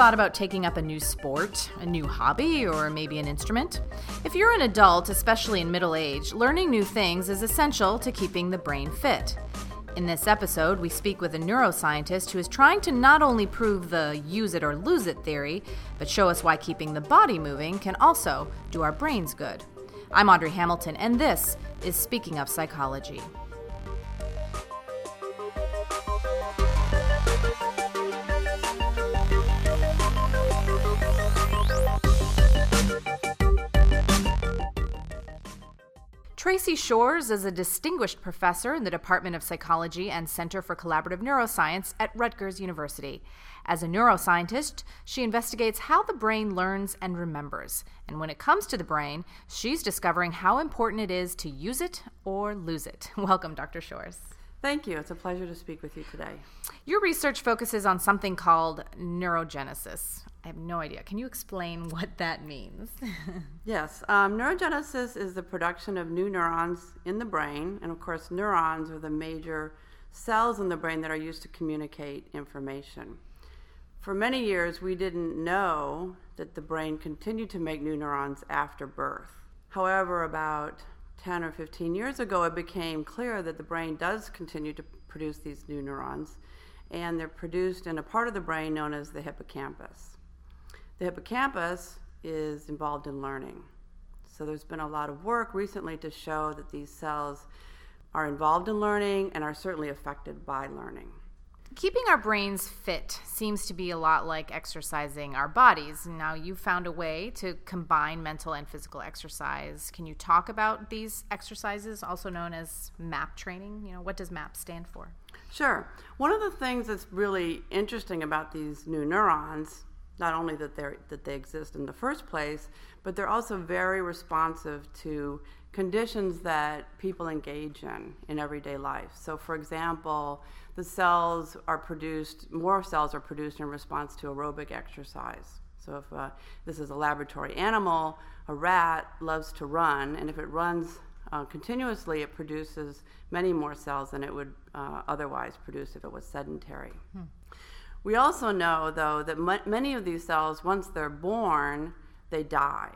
thought about taking up a new sport, a new hobby, or maybe an instrument? If you're an adult, especially in middle age, learning new things is essential to keeping the brain fit. In this episode, we speak with a neuroscientist who is trying to not only prove the use it or lose it theory, but show us why keeping the body moving can also do our brains good. I'm Audrey Hamilton, and this is Speaking of Psychology. Tracey Shors is a distinguished professor in the Department of Psychology and Center for Collaborative Neuroscience at Rutgers University. As a neuroscientist, she investigates how the brain learns and remembers. And when it comes to the brain, she's discovering how important it is to use it or lose it. Welcome, Dr. Shors. Thank you. It's a pleasure to speak with you today. Your research focuses on something called neurogenesis. I have no idea. Can you explain what that means? yes. Um, neurogenesis is the production of new neurons in the brain. And of course, neurons are the major cells in the brain that are used to communicate information. For many years, we didn't know that the brain continued to make new neurons after birth. However, about 10 or 15 years ago, it became clear that the brain does continue to produce these new neurons, and they're produced in a part of the brain known as the hippocampus. The hippocampus is involved in learning. So there's been a lot of work recently to show that these cells are involved in learning and are certainly affected by learning. Keeping our brains fit seems to be a lot like exercising our bodies. Now, you found a way to combine mental and physical exercise. Can you talk about these exercises, also known as MAP training? You know, what does MAP stand for? Sure. One of the things that's really interesting about these new neurons, not only that they that they exist in the first place, but they're also very responsive to conditions that people engage in in everyday life. So, for example, the cells are produced, more cells are produced in response to aerobic exercise. So if uh, this is a laboratory animal, a rat loves to run, and if it runs uh, continuously, it produces many more cells than it would uh, otherwise produce if it was sedentary. Hmm. We also know, though, that m- many of these cells, once they're born, they die.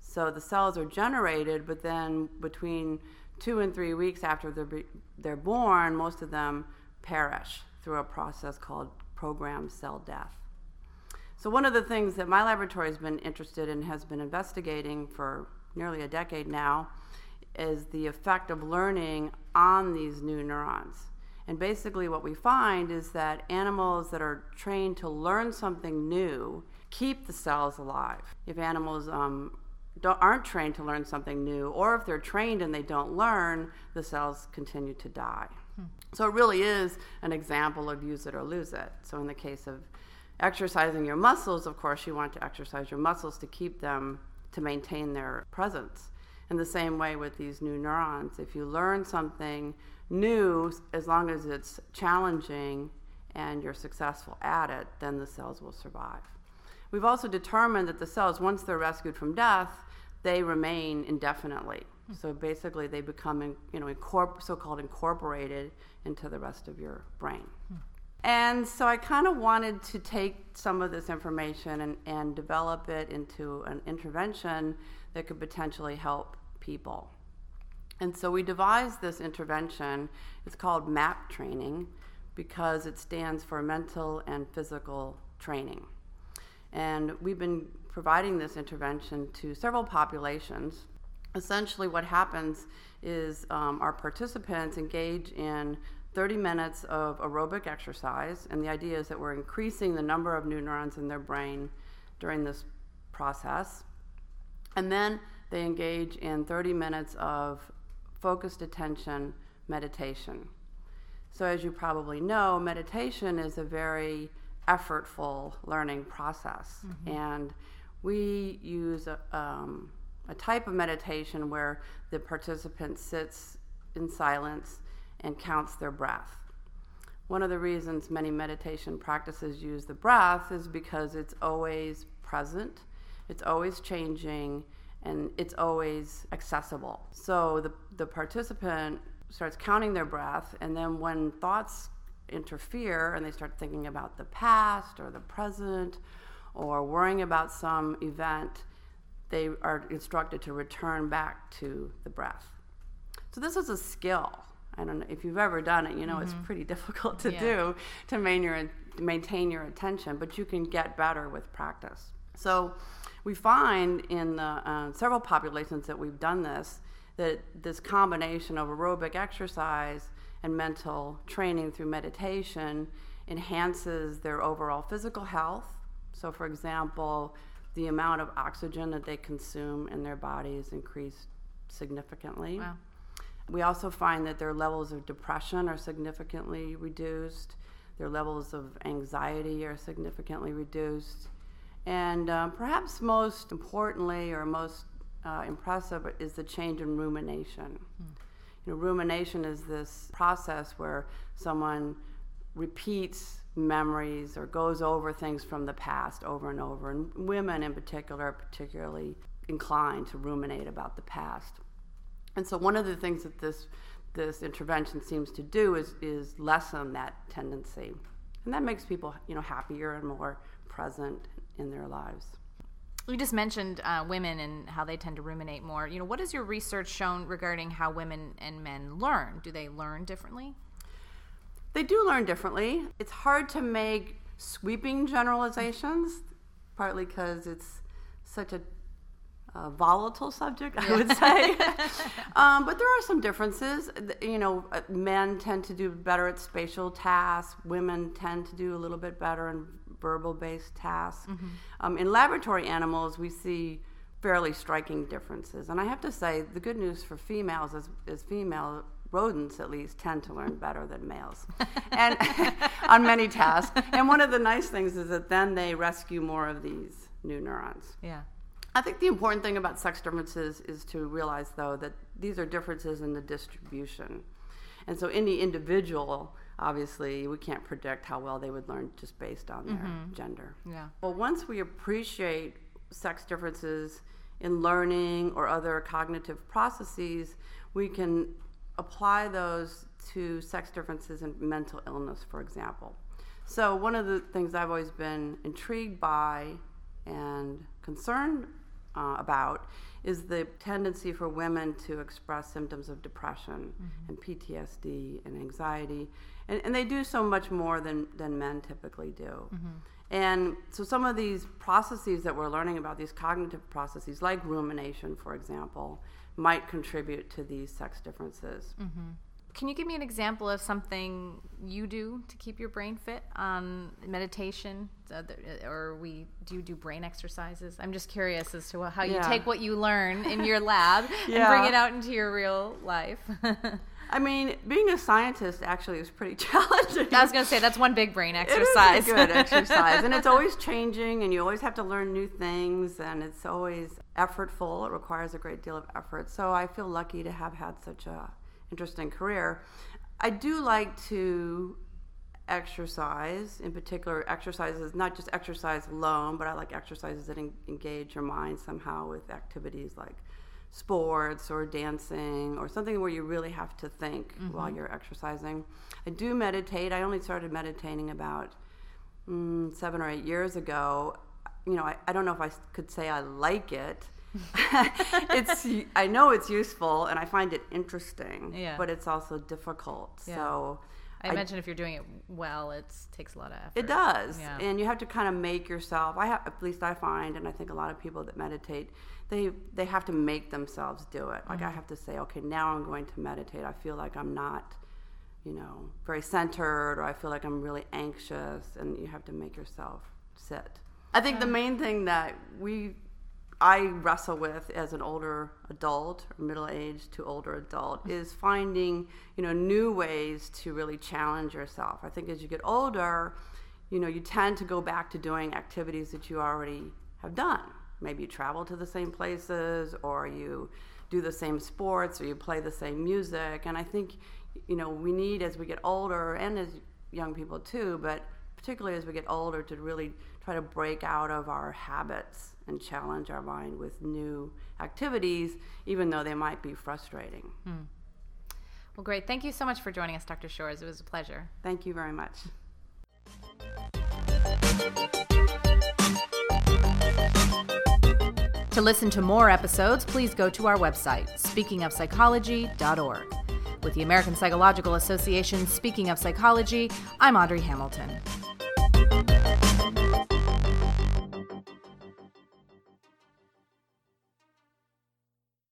So the cells are generated, but then between two and three weeks after they're, be- they're born, most of them perish through a process called programmed cell death. So, one of the things that my laboratory has been interested in, has been investigating for nearly a decade now, is the effect of learning on these new neurons. And basically, what we find is that animals that are trained to learn something new keep the cells alive. If animals um, aren't trained to learn something new, or if they're trained and they don't learn, the cells continue to die. So it really is an example of use it or lose it. So in the case of exercising your muscles, of course, you want to exercise your muscles to keep them to maintain their presence. In the same way with these new neurons, if you learn something new, as long as it's challenging and you're successful at it, then the cells will survive. We've also determined that the cells, once they're rescued from death, they remain indefinitely. Hmm. So basically, they become, you know, incorpor- so-called incorporated into the rest of your brain. Hmm. And so I kind of wanted to take some of this information and, and develop it into an intervention that could potentially help people. And so we devised this intervention. It's called MAP training because it stands for mental and physical training. And we've been providing this intervention to several populations essentially what happens is um, our participants engage in 30 minutes of aerobic exercise, and the idea is that we're increasing the number of new neurons in their brain during this process. And then they engage in 30 minutes of focused attention meditation. So, as you probably know, meditation is a very effortful learning process, mm-hmm. and we use a, um, a type of meditation where the participant sits in silence and counts their breath. One of the reasons many meditation practices use the breath is because it's always present, it's always changing, and it's always accessible. So the, the participant starts counting their breath, and then when thoughts interfere and they start thinking about the past or the present or worrying about some event, they are instructed to return back to the breath. So this is a skill. I don't know if you've ever done it, you know mm-hmm. it's pretty difficult to yeah. do to maintain your, maintain your attention, but you can get better with practice. So we find in the, uh, several populations that we've done this that this combination of aerobic exercise and mental training through meditation enhances their overall physical health. So, for example, the amount of oxygen that they consume in their bodies increased significantly. Wow. We also find that their levels of depression are significantly reduced, their levels of anxiety are significantly reduced, and um, perhaps most importantly or most uh, impressive is the change in rumination. Mm. You know, rumination is this process where someone repeats memories or goes over things from the past over and over. And women, in particular, are particularly inclined to ruminate about the past. And so, one of the things that this this intervention seems to do is is lessen that tendency, and that makes people you know happier and more present in their lives. You just mentioned uh, women and how they tend to ruminate more. You know, what has your research shown regarding how women and men learn? Do they learn differently? They do learn differently. It's hard to make sweeping generalizations, partly because it's such a uh, volatile subject, I would say. um, but there are some differences. You know, uh, men tend to do better at spatial tasks. Women tend to do a little bit better in verbal-based tasks. Mm-hmm. Um, in laboratory animals, we see fairly striking differences. And I have to say, the good news for females is, is female rodents at least tend to learn better than males and on many tasks and one of the nice things is that then they rescue more of these new neurons yeah I think the important thing about sex differences is to realize, though, that these are differences in the distribution. And so, any individual, obviously, we can't predict how well they would learn just based on their mm-hmm. gender. Yeah. But once we appreciate sex differences in learning or other cognitive processes, we can apply those to sex differences in mental illness, for example. So, one of the things I've always been intrigued by and concerned uh, about is the tendency for women to express symptoms of depression mm-hmm. and PTSD and anxiety. And, and, they do so much more than, than men typically do. Mm-hmm. And so, some of these processes that we're learning about, these cognitive processes, like rumination, for example, might contribute to these sex differences. Mm-hmm. Can you give me an example of something you do to keep your brain fit? Um, meditation, or we do you do brain exercises? I'm just curious as to how you yeah. take what you learn in your lab yeah. and bring it out into your real life. I mean, being a scientist actually is pretty challenging. I was going to say that's one big brain exercise. It is a good exercise, and it's always changing, and you always have to learn new things, and it's always effortful. It requires a great deal of effort. So I feel lucky to have had such a interesting career. I do like to exercise, in particular, exercises, not just exercise alone, but I like exercises that en- engage your mind somehow with activities like sports or dancing or something where you really have to think mm-hmm. while you're exercising. I do meditate. I only started meditating about mm, seven or eight years ago. You know, I, I don't know if I could say I like it it's I know it's useful and I find it interesting. Yeah. But it's also difficult. Yeah. So I, I imagine if you're doing it well, it takes a lot of effort. It does, yeah. and you have to kind of make yourself. I have, at least I find, and I think a lot of people that meditate, they they have to make themselves do it. Like mm-hmm. I have to say, okay, now I'm going to meditate. I feel like I'm not, you know, very centered, or I feel like I'm really anxious, and you have to make yourself sit. I think the main thing that we I wrestle with as an older adult middle aged to older adult is finding you know new ways to really challenge yourself. I think as you get older, you know you tend to go back to doing activities that you already have done. Maybe you travel to the same places, or you do the same sports, or you play the same music. And I think you know we need as we get older, and as young people too, but particularly as we get older, to really try to break out of our habits and challenge our mind with new activities, even though they might be frustrating. Hmm. Well, great. Thank you so much for joining us, Dr. Shors. It was a pleasure. Thank you very much. To listen to more episodes, please go to our website, speakingofpsychology.org. With the American Psychological Association Speaking of Psychology, I'm Audrey Hamilton.